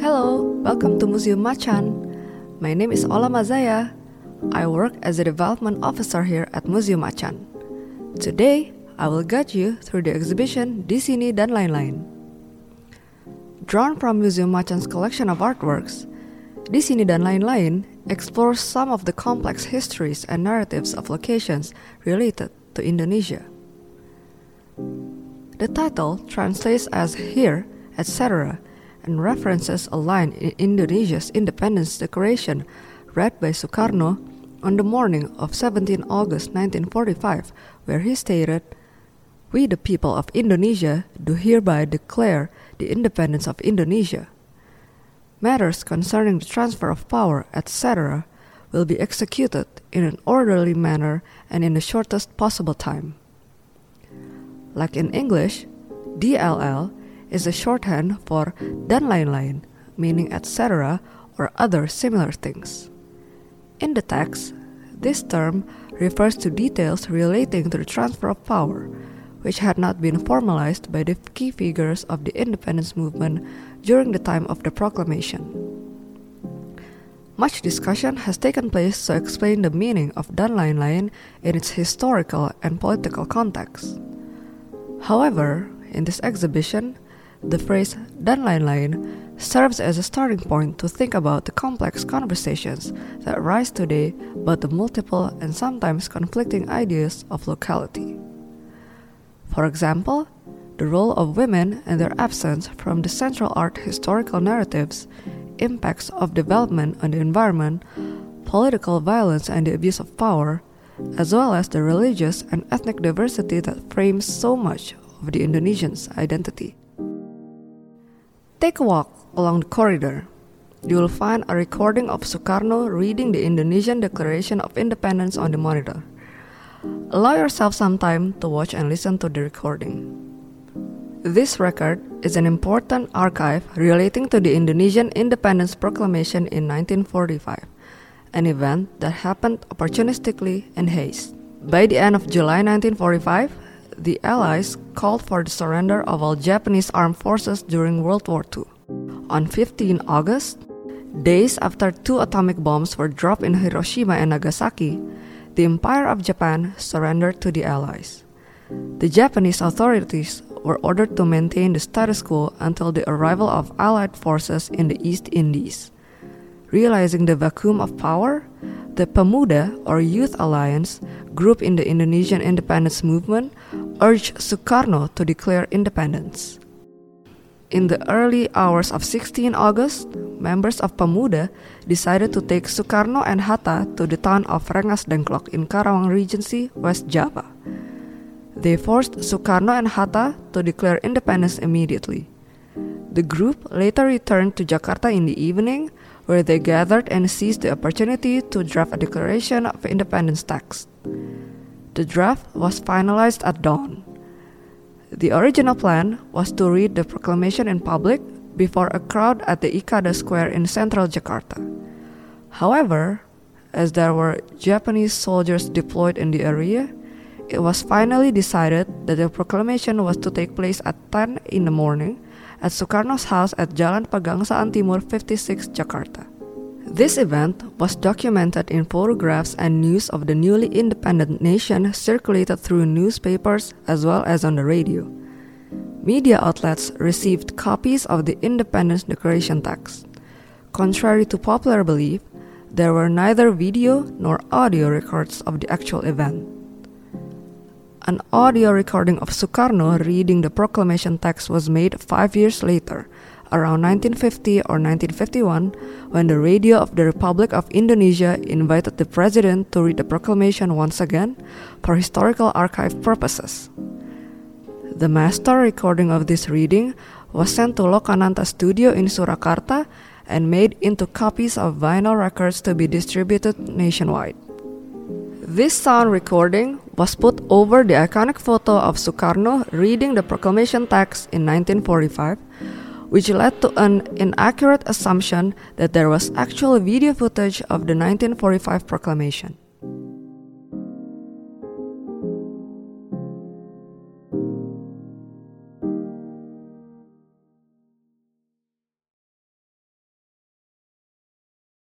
Hello, welcome to Museum Macan. My name is Ola Mazaya. I work as a development officer here at Museum Macan. Today, I will guide you through the exhibition Di Sini dan Lain-Lain. Drawn from Museum Macan's collection of artworks, Di Sini dan Lain-Lain explores some of the complex histories and narratives of locations related to Indonesia. The title translates as here, etc., and references a line in Indonesia's independence declaration read by Sukarno on the morning of 17 August 1945, where he stated, We, the people of Indonesia, do hereby declare the independence of Indonesia. Matters concerning the transfer of power, etc., will be executed in an orderly manner and in the shortest possible time. Like in English, DLL is a shorthand for dan lain-lain, meaning etc. or other similar things. In the text, this term refers to details relating to the transfer of power, which had not been formalized by the key figures of the independence movement during the time of the proclamation. Much discussion has taken place to explain the meaning of Dan Lain-Lain in its historical and political context. However, in this exhibition, the phrase dan lain-lain serves as a starting point to think about the complex conversations that arise today about the multiple and sometimes conflicting ideas of locality. For example, the role of women and their absence from the central art historical narratives, impacts of development on the environment, political violence and the abuse of power, as well as the religious and ethnic diversity that frames so much of the Indonesian's identity. Take a walk along the corridor. You will find a recording of Sukarno reading the Indonesian Declaration of Independence on the monitor. Allow yourself some time to watch and listen to the recording. This record is an important archive relating to the Indonesian Independence Proclamation in 1945, an event that happened opportunistically in haste. By the end of July 1945, the Allies called for the surrender of all Japanese armed forces during World War II. On 15 August, days after two atomic bombs were dropped in Hiroshima and Nagasaki, the Empire of Japan surrendered to the Allies. The Japanese authorities were ordered to maintain the status quo until the arrival of Allied forces in the East Indies. Realizing the vacuum of power, the Pemuda or Youth Alliance group in the Indonesian independence movement urged Sukarno to declare independence. In the early hours of 16 August, members of Pemuda decided to take Sukarno and Hatta to the town of Rengas Dengklok in Karawang Regency, West Java. They forced Sukarno and Hatta to declare independence immediately. The group later returned to Jakarta in the evening, where they gathered and seized the opportunity to draft a Declaration of Independence text. The draft was finalized at dawn. The original plan was to read the proclamation in public before a crowd at the Ikada Square in central Jakarta. However, as there were Japanese soldiers deployed in the area, it was finally decided that the proclamation was to take place at 10 in the morning at Sukarno's house at Jalan Pegangsaan Timur 56, Jakarta. This event was documented in photographs and news of the newly independent nation circulated through newspapers as well as on the radio. Media outlets received copies of the Independence Declaration text. Contrary to popular belief, there were neither video nor audio records of the actual event. An audio recording of Sukarno reading the proclamation text was made five years later around 1950 or 1951 when the radio of the Republic of Indonesia invited the president to read the proclamation once again for historical archive purposes. The master recording of this reading was sent to Lokananta Studio in Surakarta and made into copies of vinyl records to be distributed nationwide. This sound recording was put over the iconic photo of Sukarno reading the proclamation text in 1945 which led to an inaccurate assumption that there was actual video footage of the 1945 proclamation.